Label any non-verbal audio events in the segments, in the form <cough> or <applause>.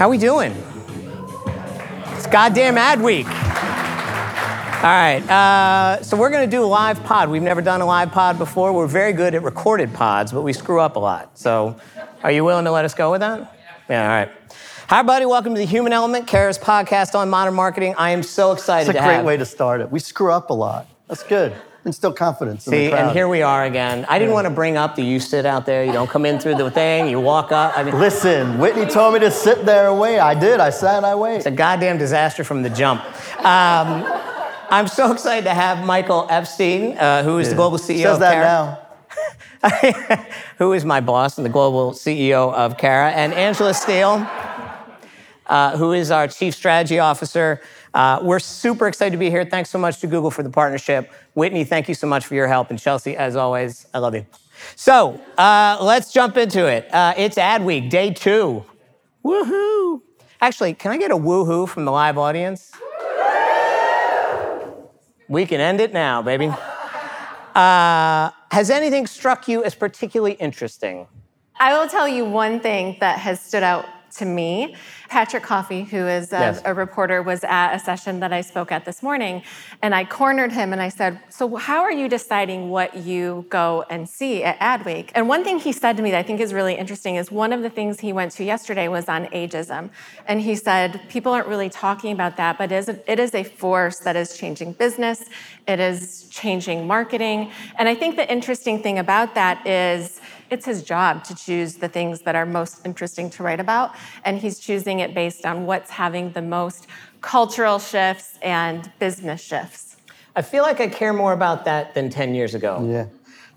How we doing? It's goddamn ad week. All right, uh, so we're gonna do a live pod. We've never done a live pod before. We're very good at recorded pods, but we screw up a lot. So, are you willing to let us go with that? Yeah, all right. Hi, everybody. Welcome to the Human Element Carat's podcast on modern marketing. I am so excited It's a great have. way to start it. We screw up a lot. That's good. Instill confidence in See, the crowd. and here we are again. I didn't want to bring up that you sit out there, you don't come in through the thing, you walk up. I mean, Listen, Whitney told me to sit there and wait. I did. I sat and I waited. It's a goddamn disaster from the jump. Um, I'm so excited to have Michael Epstein, uh, who is the global CEO Says that now. <laughs> who is my boss and the global CEO of Carat, and Angela Steele, uh, who is our chief strategy officer. Uh, we're super excited to be here. Thanks so much to Google for the partnership. Whitney, thank you so much for your help. And Chelsea, as always, I love you. So uh, let's jump into it. Uh, it's ad week, day two. Woohoo! Actually, can I get a woohoo from the live audience? We can end it now, baby. Uh, has anything struck you as particularly interesting? I will tell you one thing that has stood out to me. Patrick Coffee, who is a, Yes. a reporter, was at a session that I spoke at this morning, and I cornered him and I said, "So how are you deciding what you go and see at Adweek?" And one thing he said to me that I think is really interesting is one of the things he went to yesterday was on ageism, and he said people aren't really talking about that, but it is a, it is a force that is changing business, it is changing marketing, and I think the interesting thing about that is it's his job to choose the things that are most interesting to write about, and he's choosing it based on what's having the most cultural shifts and business shifts. I feel like I care more about that than 10 years ago. Yeah.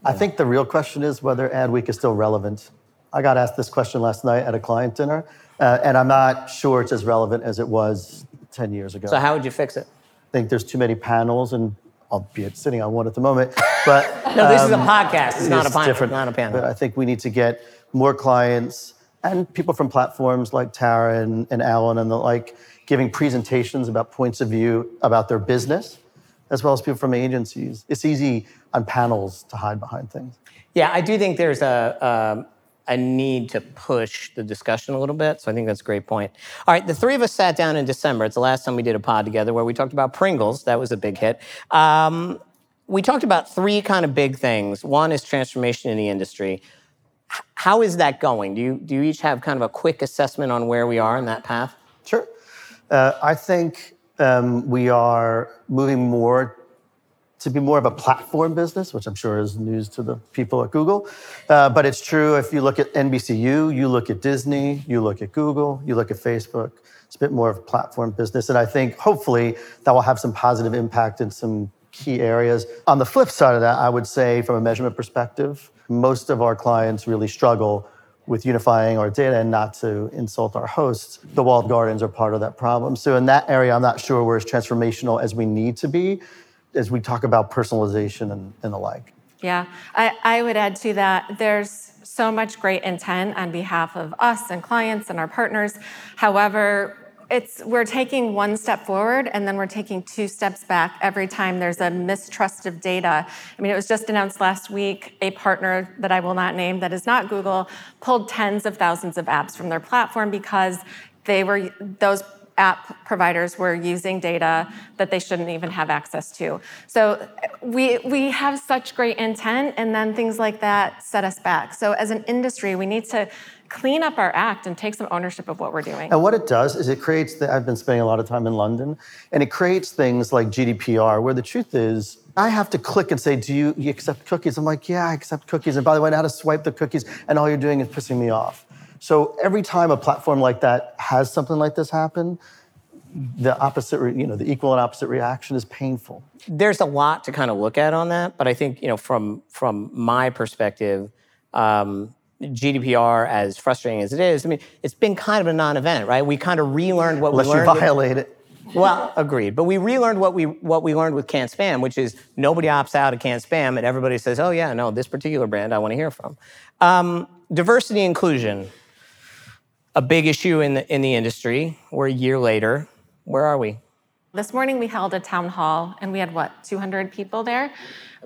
I think the real question is whether Ad Week is still relevant. I got asked this question last night at a client dinner, uh, and I'm not sure it's as relevant as it was 10 years ago. So, how would you fix it? I think there's too many panels, and albeit sitting on one at the moment. But <laughs> No, this is a um, podcast. It's not a, it's pan- different. not a panel. But I think we need to get more clients and people from platforms like Tara and, and Alan and the like giving presentations about points of view about their business, as well as people from agencies. It's easy on panels to hide behind things. Yeah, I do think there's a, um, a need to push the discussion a little bit. So I think that's a great point. All right, the three of us sat down in December. It's the last time we did a pod together where we talked about Pringles. That was a big hit. Um, we talked about three kind of big things. One is transformation in the industry. How is that going? Do you, do you each have kind of a quick assessment on where we are in that path? Sure. Uh, I think um, we are moving more to be more of a platform business, which I'm sure is news to the people at Google. Uh, but it's true if you look at NBCU, you look at Disney, you look at Google, you look at Facebook. It's a bit more of a platform business. And I think hopefully that will have some positive impact in some key areas. On the flip side of that, I would say from a measurement perspective, most of our clients really struggle with unifying our data and not to insult our hosts. The walled gardens are part of that problem. So in that area, I'm not sure we're as transformational as we need to be as we talk about personalization and, and the like. Yeah, I, I would add to that there's so much great intent on behalf of us and clients and our partners. However, it's we're taking one step forward and then we're taking two steps back every time there's a mistrust of data. I mean, it was just announced last week a partner that I will not name that is not Google pulled tens of thousands of apps from their platform because they were those app providers were using data that they shouldn't even have access to. So we we have such great intent and then things like that set us back. So as an industry, we need to clean up our act and take some ownership of what we're doing. And what it does is it creates, the, I've been spending a lot of time in London, and it creates things like GDPR, where the truth is, I have to click and say, Do you, you accept cookies? I'm like, Yeah, I accept cookies. And by the way, I know how to swipe the cookies, and all you're doing is pissing me off. So every time a platform like that has something like this happen, the opposite, re- you know, the equal and opposite reaction is painful. there's a lot to kind of look at on that, but I think you know from from my perspective, um, GDPR, as frustrating as it is, I mean, it's been kind of a non-event, right? We kind of relearned what Unless we you learned. with- violate it. well, agreed. But we relearned what we what we learned with CAN-SPAM, which is nobody opts out of CAN-SPAM, and everybody says, "Oh yeah, no, this particular brand I want to hear from." Um, diversity inclusion, a big issue in the in the industry. We're a year later. Where are we? This morning we held a town hall and we had what, 200 people there?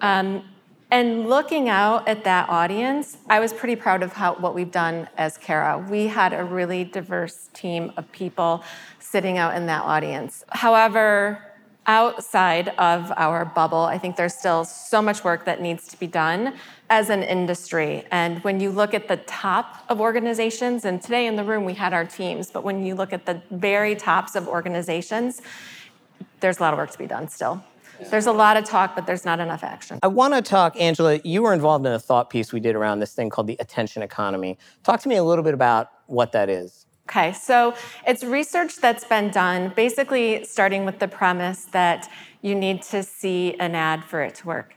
Um, And looking out at that audience, I was pretty proud of how what we've done as Carat. We had a really diverse team of people sitting out in that audience. However, outside of our bubble, I think there's still so much work that needs to be done as an industry. And when you look at the top of organizations, and today in the room we had our teams, but when you look at the very tops of organizations, there's a lot of work to be done still. There's a lot of talk, but there's not enough action. I want to talk, Angela. You were involved in a thought piece we did around this thing called the attention economy. Talk to me a little bit about what that is. Okay, so it's research that's been done basically starting with the premise that you need to see an ad for it to work,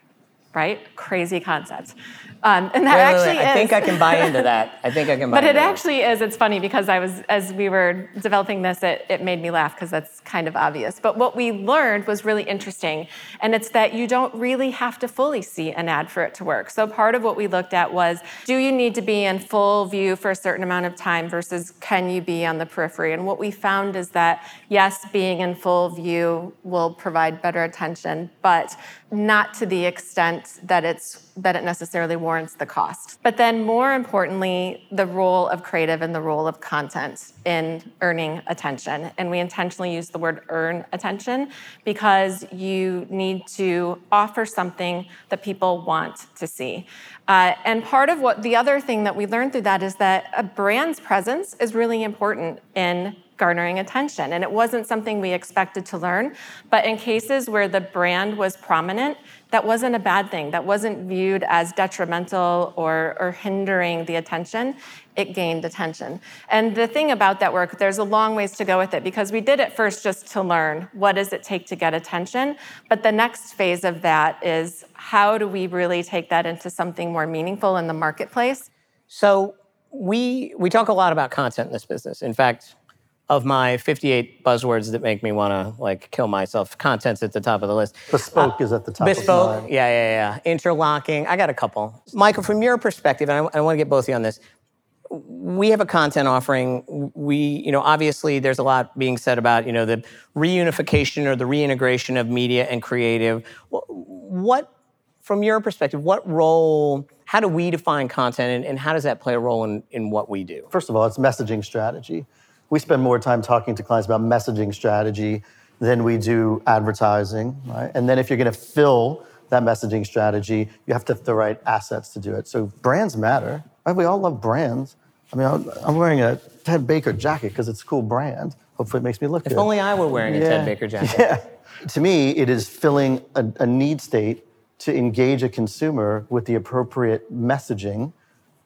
right? Crazy concept. Um, and that wait, actually wait, wait. I think I can buy into that. I think I can buy But it that. actually is. It's funny because I was, as we were developing this, it, it made me laugh because that's kind of obvious. But what we learned was really interesting. And it's that you don't really have to fully see an ad for it to work. So part of what we looked at was do you need to be in full view for a certain amount of time versus can you be on the periphery? And what we found is that yes, being in full view will provide better attention, but not to the extent that it's that it necessarily warrants the cost. But then more importantly, the role of creative and the role of content in earning attention. And we intentionally use the word earn attention because you need to offer something that people want to see. Uh, and part of what the other thing that we learned through that is that a brand's presence is really important in garnering attention. And it wasn't something we expected to learn, but in cases where the brand was prominent, that wasn't a bad thing. That wasn't viewed as detrimental or, or hindering the attention. It gained attention. And the thing about that work, there's a long ways to go with it because we did it first just to learn what does it take to get attention. But the next phase of that is how do we really take that into something more meaningful in the marketplace? So we we talk a lot about content in this business. In fact, of my 58 buzzwords that make me want to like kill myself. Content's at the top of the list. Bespoke uh, is at the top. Of the stuff. Bespoke, yeah, yeah, yeah. Interlocking. I got a couple. Michael, from your perspective, and I, I want to get both of you on this. We have a content offering. We, you know, obviously there's a lot being said about, you know, the reunification or the reintegration of media and creative. What, from your perspective, what role? How do we define content, and, and how does that play a role in, in what we do? First of all, it's messaging strategy we spend more time talking to clients about messaging strategy than we do advertising, right? And then if you're going to fill that messaging strategy, you have to have the right assets to do it. So brands matter. Right? We all love brands. I mean, I'm wearing a Ted Baker jacket because it's a cool brand. Hopefully, it makes me look if good. If only I were wearing a Ted Baker jacket. <laughs> Yeah. To me, it is filling a, a need state to engage a consumer with the appropriate messaging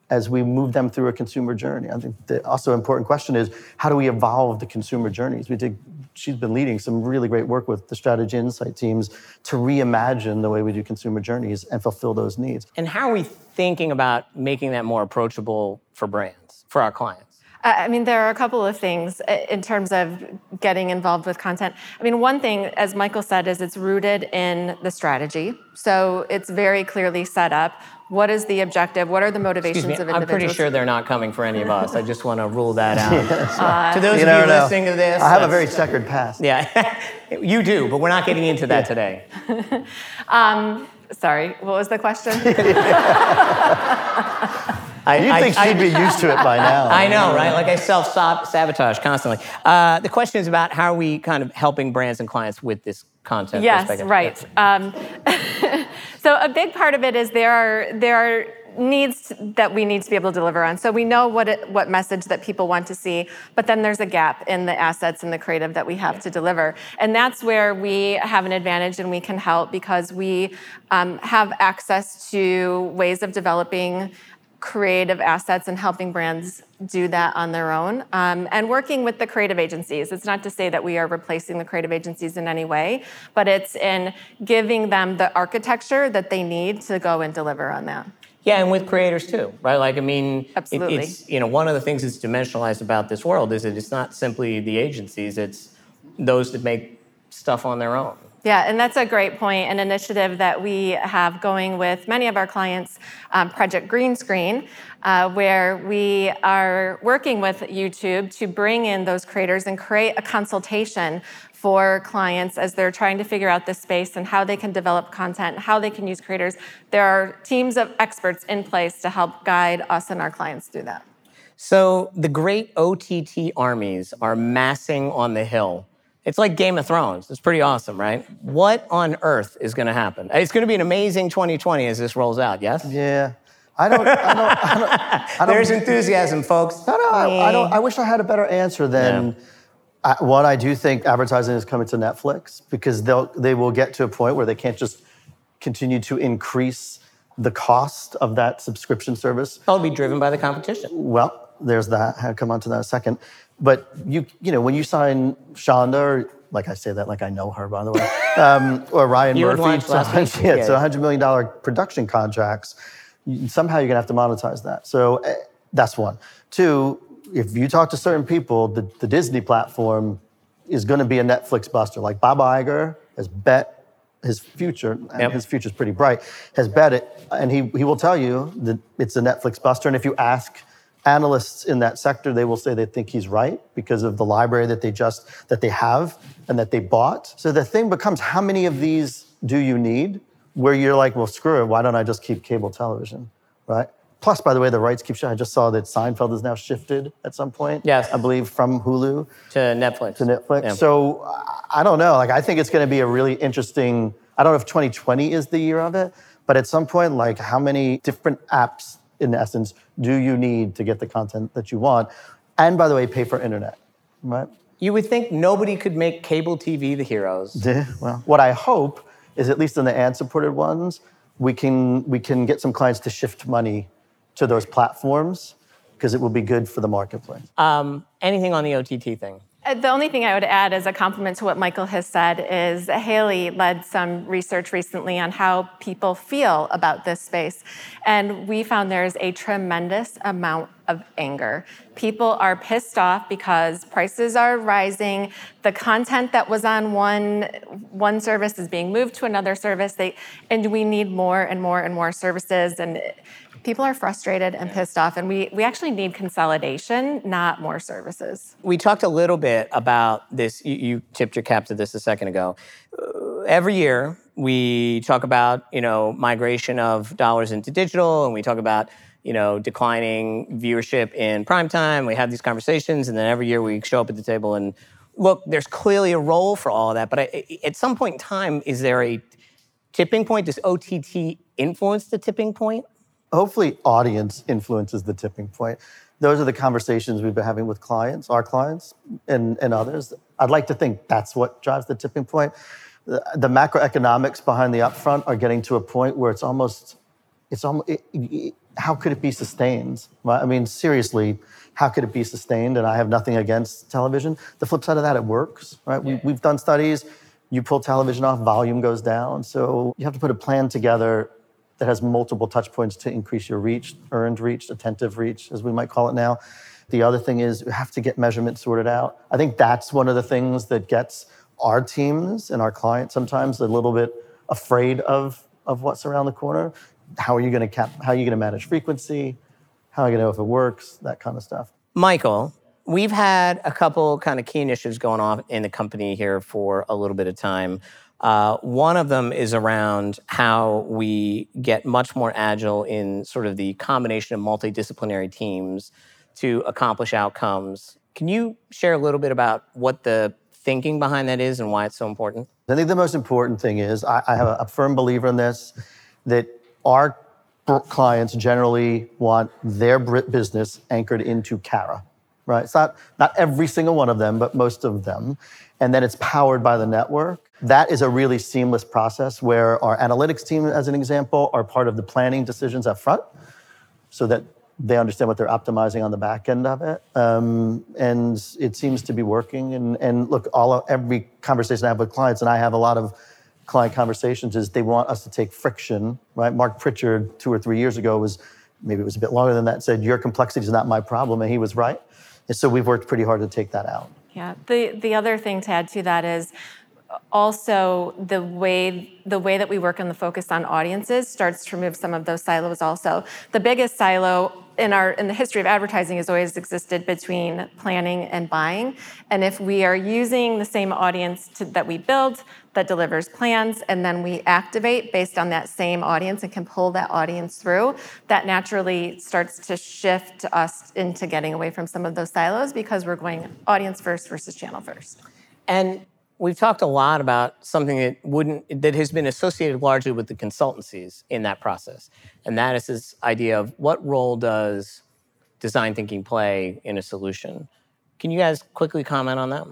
as we move them through a consumer journey. I think the also important question is how do we evolve the consumer journeys? We did, she's been leading some really great work with the strategy insight teams to reimagine the way we do consumer journeys and fulfill those needs. And how are we thinking about making that more approachable for brands, for our clients? I mean, there are a couple of things uh, in terms of getting involved with content. I mean, one thing, as Michael said, is it's rooted in the strategy. So it's very clearly set up. What is the objective? What are the motivations me, of individuals? I'm pretty sure they're not coming for any of us. I just want to rule that out. <laughs> uh, to those you of you know. listening to this, I have a very checkered past. Yeah, <laughs> you do, but we're not getting into that today. <laughs> um, sorry, what was the question? I, you think I, she'd I, be used to it by now. I know, right? Like I self sabotage constantly. Uh, the question is about how are we kind of helping brands and clients with this content? Yes, right. Um, <laughs> so a big part of it is there are there are needs that we need to be able to deliver on. So we know what it, what message that people want to see, but then there's a gap in the assets and the creative that we have to deliver, and that's where we have an advantage and we can help because we um, have access to ways of developing creative assets and helping brands do that on their own. Um, and working with the creative agencies. It's not to say that we are replacing the creative agencies in any way but it's in giving them the architecture that they need to go and deliver on that. Yeah and with creators too right? Like i mean Absolutely. It, it's you know one of the things that's dimensionalized about this world is that it's not simply the agencies it's those that make stuff on their own yeah, and that's a great point. An initiative that we have going with many of our clients, um, Project Green Screen, uh, where we are working with YouTube to bring in those creators and create a consultation for clients as they're trying to figure out this space and how they can develop content, how they can use creators. There are teams of experts in place to help guide us and our clients through that. So the great OTT armies are massing on the hill. It's like Game of Thrones. It's pretty awesome, right? What on earth is going to happen? It's going to be an amazing 2020 as this rolls out, yes? Yeah. I don't, I don't, I don't, I <laughs> don't There's enthusiasm, folks. No, no, I, I don't. I wish I had a better answer than Yeah. I, one. I do think advertising is coming to Netflix because they'll they will get to a point where they can't just continue to increase the cost of that subscription service. Oh, it'll be driven by the competition. Well, there's that. I'll come on to that in a second. But you, you know, when you sign Shonda, or like I say that like I know her, by the way, <laughs> um, or Ryan You Murphy, last week. yeah, Yeah. so 100 million dollar production contracts. you- Somehow you're gonna have to monetize that. So eh, that's one. Two, if you talk to certain people, the, the Disney platform is going to be a Netflix buster. Like Bob Iger has bet his future, and Yep. his future's pretty bright, has bet it, and he, he will tell you that it's a Netflix buster. And if you ask analysts in that sector, they will say they think he's right because of the library that they just that they have and that they bought. So the thing becomes, how many of these do you need? Where you're like, well, screw it, why don't I just keep cable television, right? Plus, by the way, the rights keep shifting. I just saw that Seinfeld is now shifted at some point. Yes. I believe from Hulu To Netflix. to Netflix. Yeah. So I- I don't know. Like I think it's going to be a really interesting. I don't know if 2020 is the year of it, but at some point, like how many different apps, in essence, do you need to get the content that you want? And by the way, pay for internet, right? you would think nobody could make cable TV the heroes. <laughs> Well, what I hope is at least in the ad-supported ones, we can we can get some clients to shift money to those platforms because it will be good for the marketplace. Um, anything on the OTT thing? Uh, The only thing I would add as a compliment to what Michael has said is Haley led some research recently on how people feel about this space. And we found there's a tremendous amount of anger. People are pissed off because prices are rising. The content that was on one, one service is being moved to another service. They, and we need more and more and more services. And people are frustrated and pissed off. And we, we actually need consolidation, not more services. We talked a little bit about this. You, you tipped your cap to this a second ago. Uh, every year, we talk about you know migration of dollars into digital, and we talk about you know declining viewership in prime time. We have these conversations, and then every year we show up at the table and look. There's clearly a role for all of that, but I, at some point in time, is there a tipping point? Does OTT influence the tipping point? Hopefully audience influences the tipping point. Those are the conversations we've been having with clients our clients and, and others. I'd like to think that's what drives the tipping point. The, the macroeconomics behind the upfront are getting to a point where it's almost it's almost it, it- how could it be sustained right? i mean seriously how could it be sustained? And i have nothing against television. The flip side of that it works right? We, we've done studies. You pull television off volume goes down. So you have to put a plan together that has multiple touch points to increase your reach, earned reach, attentive reach, as we might call it now. The other thing is you have to get measurement sorted out. I think that's one of the things that gets our teams and our clients sometimes a little bit afraid of, of what's around the corner. How are you going to cap? How are you going to manage frequency? How are you going to know if it works? That kind of stuff. Michael, we've had a couple kind of key initiatives going on in the company here for a little bit of time. Uh, one of them is around how we get much more agile in sort of the combination of multidisciplinary teams to accomplish outcomes. Can you share a little bit about what the thinking behind that is and why it's so important? I think the most important thing is I, I have a, firm believer in this that our clients generally want their business anchored into Carat, right? It's not not every single one of them, but most of them, and then it's powered by the network. That is a really seamless process where our analytics team, as an example, are part of the planning decisions up front, so that they understand what they're optimizing on the back end of it. Um, and it seems to be working. And, and look, all every conversation I have with clients, and I have a lot of client conversations, is they want us to take friction, right? Marc Pritchard, two or three years ago, was maybe it was a bit longer than that, said, Your complexity is not my problem. And he was right. And so we've worked pretty hard to take that out. Yeah. The the other thing to add to that is also the way the way that we work on the focus on audiences starts to remove some of those silos also. The biggest silo in our in the history of advertising has always existed between planning and buying. And if we are using the same audience to, that we build that delivers plans and then we activate based on that same audience and can pull that audience through that naturally starts to shift us into getting away from some of those silos because we're going audience first versus channel first. And we've talked a lot about something that wouldn't that has been associated largely with the consultancies in that process and that is this idea of what role does design thinking play in a solution? Can you guys quickly comment on that?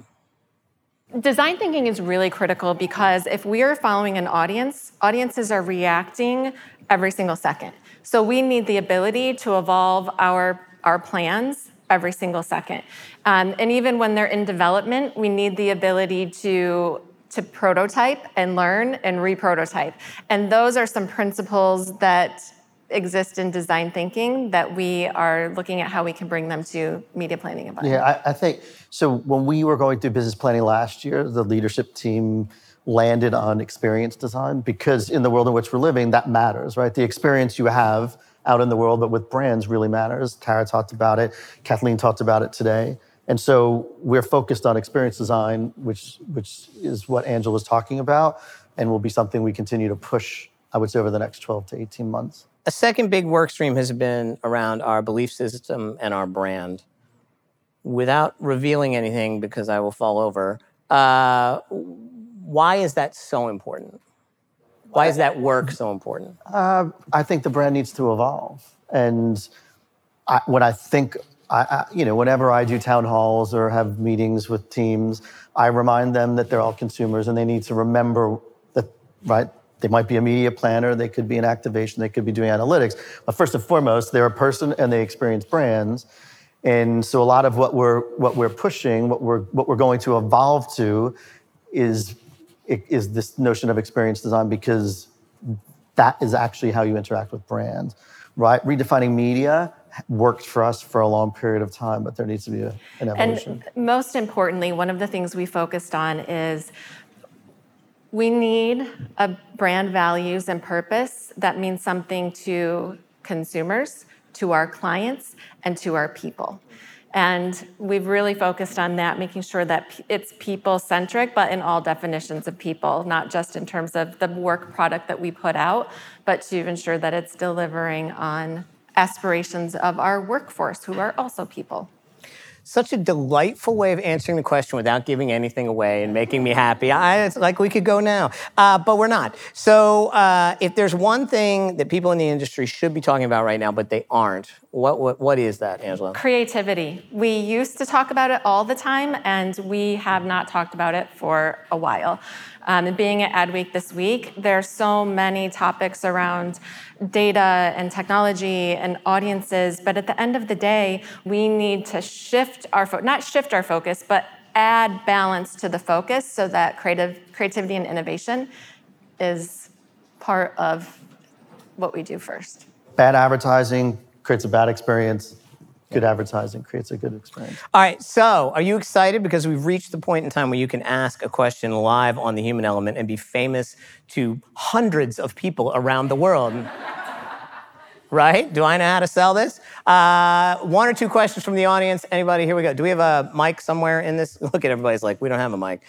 Design thinking is really critical because if we are following an audience audiences are reacting every single second. So we need the ability to evolve our our plans every single second. Um, and even when they're in development, we need the ability to to prototype and learn and reprototype. And those are some principles that exist in design thinking that we are looking at how we can bring them to media planning and Yeah, I, I think so. When we were going through business planning last year, the leadership team landed on experience design because in the world in which we're living, that matters, right? The experience you have out in the world, but with brands really matters. Tara talked about it, Kathleen talked about it today. And so we're focused on experience design, which, which is what Angela was talking about, and will be something we continue to push, I would say, over the next 12 to 18 months. A second big work stream has been around our belief system and our brand. Without revealing anything, because I will fall over, uh, why is that so important? Why is that work so important? Uh, I think the brand needs to evolve. And I, when I think, I, I, you know, whenever I do town halls or have meetings with teams, I remind them that they're all consumers and they need to remember that, right? They might be a media planner, they could be an activation, they could be doing analytics. But first and foremost, they're a person and they experience brands. And so a lot of what we're what we're pushing, what we're what we're going to evolve to is is this notion of experience design because that is actually how you interact with brands, right? Redefining media worked for us for a long period of time, but there needs to be a, an evolution. And most importantly, one of the things we focused on is we need a brand values and purpose that means something to consumers, to our clients, and to our people. And we've really focused on that, making sure that it's people centric, but in all definitions of people, not just in terms of the work product that we put out, but to ensure that it's delivering on aspirations of our workforce, who are also people such a delightful way of answering the question without giving anything away and making me happy. I, it's like we could go now, uh, but we're not. So, uh, if there's one thing that people in the industry should be talking about right now, but they aren't, what, what, what is that, Angela? Creativity. We used to talk about it all the time, and we have not talked about it for a while. Um, and being at Adweek this week, there are so many topics around data and technology and audiences. But at the end of the day, we need to shift our fo- not shift our focus, but add balance to the focus so that creative creativity and innovation is part of what we do first. Bad advertising creates a bad experience good advertising creates a good experience. All right, so are you excited because we've reached the point in time where you can ask a question live on the human element and be famous to hundreds of people around the world? <laughs> right? Do I know how to sell this? Uh, one or two questions from the audience. Anybody? Here we go. Do we have a mic somewhere in this? <laughs> Look at everybody's like, we don't have a mic.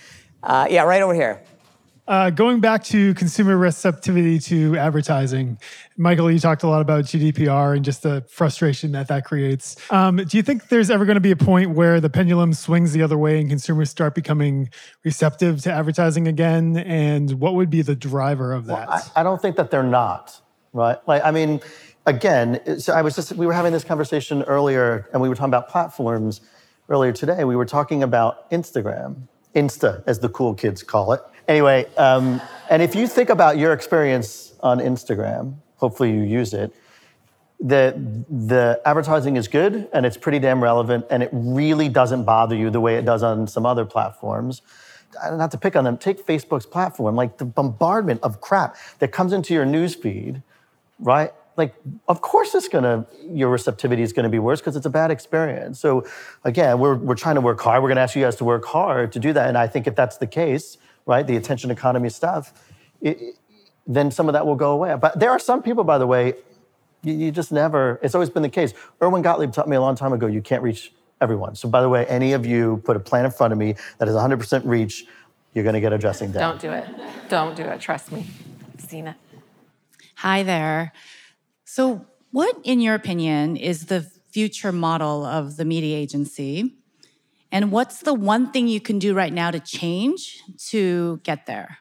Uh, yeah, right over here. Uh, going back to consumer receptivity to advertising, Michael, you talked a lot about GDPR and just the frustration that that creates. Um, do you think there's ever going to be a point where the pendulum swings the other way and consumers start becoming receptive to advertising again? And what would be the driver of that? Well, I, I don't think that they're not, right? Like, I mean, again, so I was just, we were having this conversation earlier and we were talking about platforms earlier today. We were talking about Instagram, Insta, as the cool kids call it Anyway, um, and if you think about your experience on Instagram, hopefully you use it. The, the advertising is good and it's pretty damn relevant and it really doesn't bother you the way it does on some other platforms. Not to pick on them, take Facebook's platform, like the bombardment of crap that comes into your news feed, right? like of course it's gonna your receptivity is gonna be worse because it's a bad experience. So again, we're we're trying to work hard. We're gonna ask you guys to work hard to do that. And I think if that's the case, right, the attention economy stuff, it, then some of that will go away. But there are some people, by the way, you, you just never. It's always been the case. Irwin Gotlieb taught me a long time ago. You can't reach everyone. So by the way, any of you put a plan in front of me that is 100% reach, you're going to get a dressing down. Don't do it. Don't do it. Trust me. I've seen it. Hi there. So, what, in your opinion, is the future model of the media agency? And what's the one thing you can do right now to change to get there?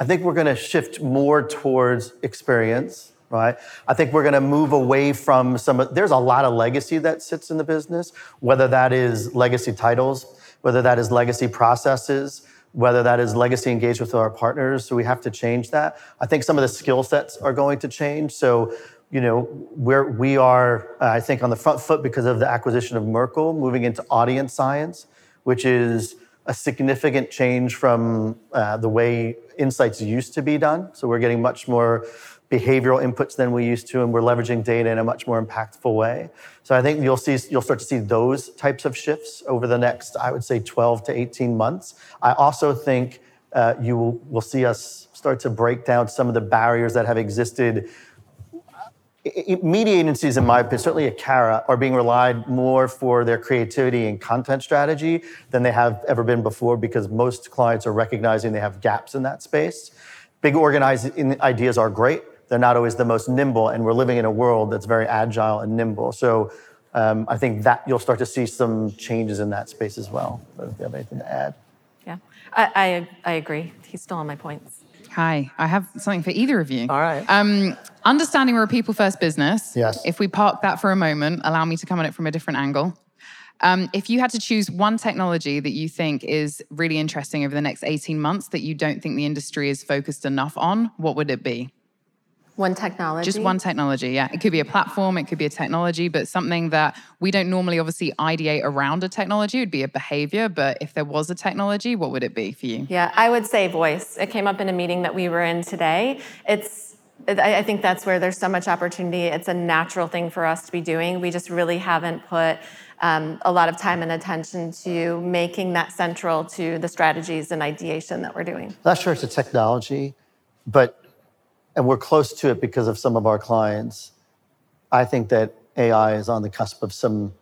I think we're going to shift more towards experience, right? I think we're going to move away from some there's a lot of legacy that sits in the business, whether that is legacy titles, whether that is legacy processes, whether that is legacy engaged with our partners. So we have to change that. I think some of the skill sets are going to change. So, you know, we are, uh, I think, on the front foot because of the acquisition of Merkle, moving into audience science, which is a significant change from uh, the way insights used to be done. So we're getting much more behavioral inputs than we used to, and we're leveraging data in a much more impactful way. So I think you'll see you'll start to see those types of shifts over the next, I would say, 12 to 18 months. I also think uh, you will, will see us start to break down some of the barriers that have existed media agencies, in my opinion, certainly at Carat, are being relied more for their creativity and content strategy than they have ever been before because most clients are recognizing they have gaps in that space. Big organized ideas are great. They're not always the most nimble, and we're living in a world that's very agile and nimble. So um, I think that you'll start to see some changes in that space as well. Don't if you have anything to add. Yeah, I, I, I agree. He's still on my points. Hi, I have something for either of you. All right. Um, understanding we're a people first business. Yes. If we park that for a moment, allow me to come at it from a different angle. Um, if you had to choose one technology that you think is really interesting over the next 18 months that you don't think the industry is focused enough on, what would it be? One technology. Just one technology, yeah. It could be a platform, it could be a technology, but something that we don't normally obviously ideate around a technology. It would be a behavior, but if there was a technology, what would it be for you? Yeah, I would say voice. It came up in a meeting that we were in today. It's I think that's where there's so much opportunity. It's a natural thing for us to be doing. We just really haven't put um, a lot of time and attention to making that central to the strategies and ideation that we're doing. Not sure it's a technology, but and we're close to it because of some of our clients. I think that AI is on the cusp of some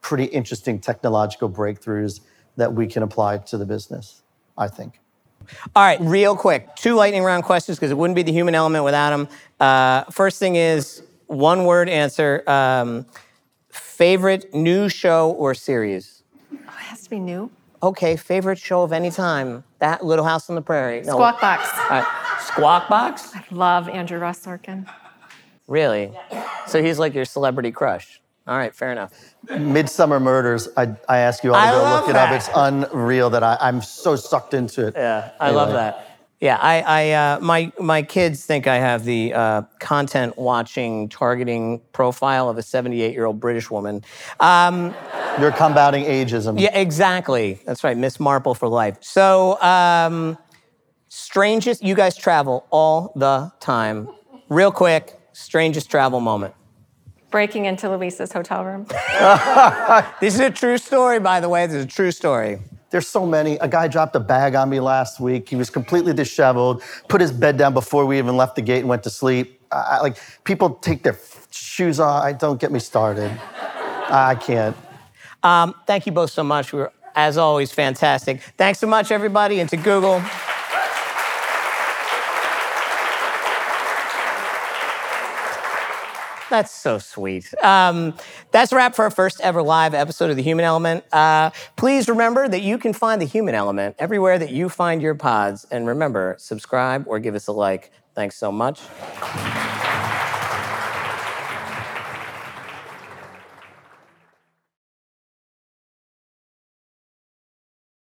pretty interesting technological breakthroughs that we can apply to the business, I think. All right, real quick, two lightning round questions because it wouldn't be the human element without them. Uh, first thing is one word answer. Um, favorite new show or series? Oh, it has to be new. Okay, favorite show of any time. That Little House on the Prairie. No. Squawk Box. All right. Squawk Box? I love Andrew Ross Sorkin. Really? So he's like your celebrity crush. All right, fair enough. Midsomer Murders, I, I ask you all to I go love look it up. It's unreal that I, I'm so sucked into it. Yeah, I love that. Yeah, I, I uh, my my kids think I have the uh, content watching targeting profile of a 78 year old British woman. Um, You're combating ageism. yeah, exactly. That's right, Miss Marple for life. So, um, strangest. You guys travel all the time. Real quick, strangest travel moment. Breaking into Luisa's hotel room. <laughs> This is a true story, by the way. This is a true story. There's so many. A guy dropped a bag on me last week. He was completely disheveled, put his bed down before we even left the gate and went to sleep. I, like, people take their shoes off. I, don't get me started. I can't. Um, thank you both so much. We were, as always, fantastic. Thanks so much, everybody, and to Google. That's so sweet. Um, that's a wrap for our first ever live episode of The Human Element. Uh, please remember that you can find The Human Element everywhere that you find your pods. And remember, subscribe or give us a like. Thanks so much.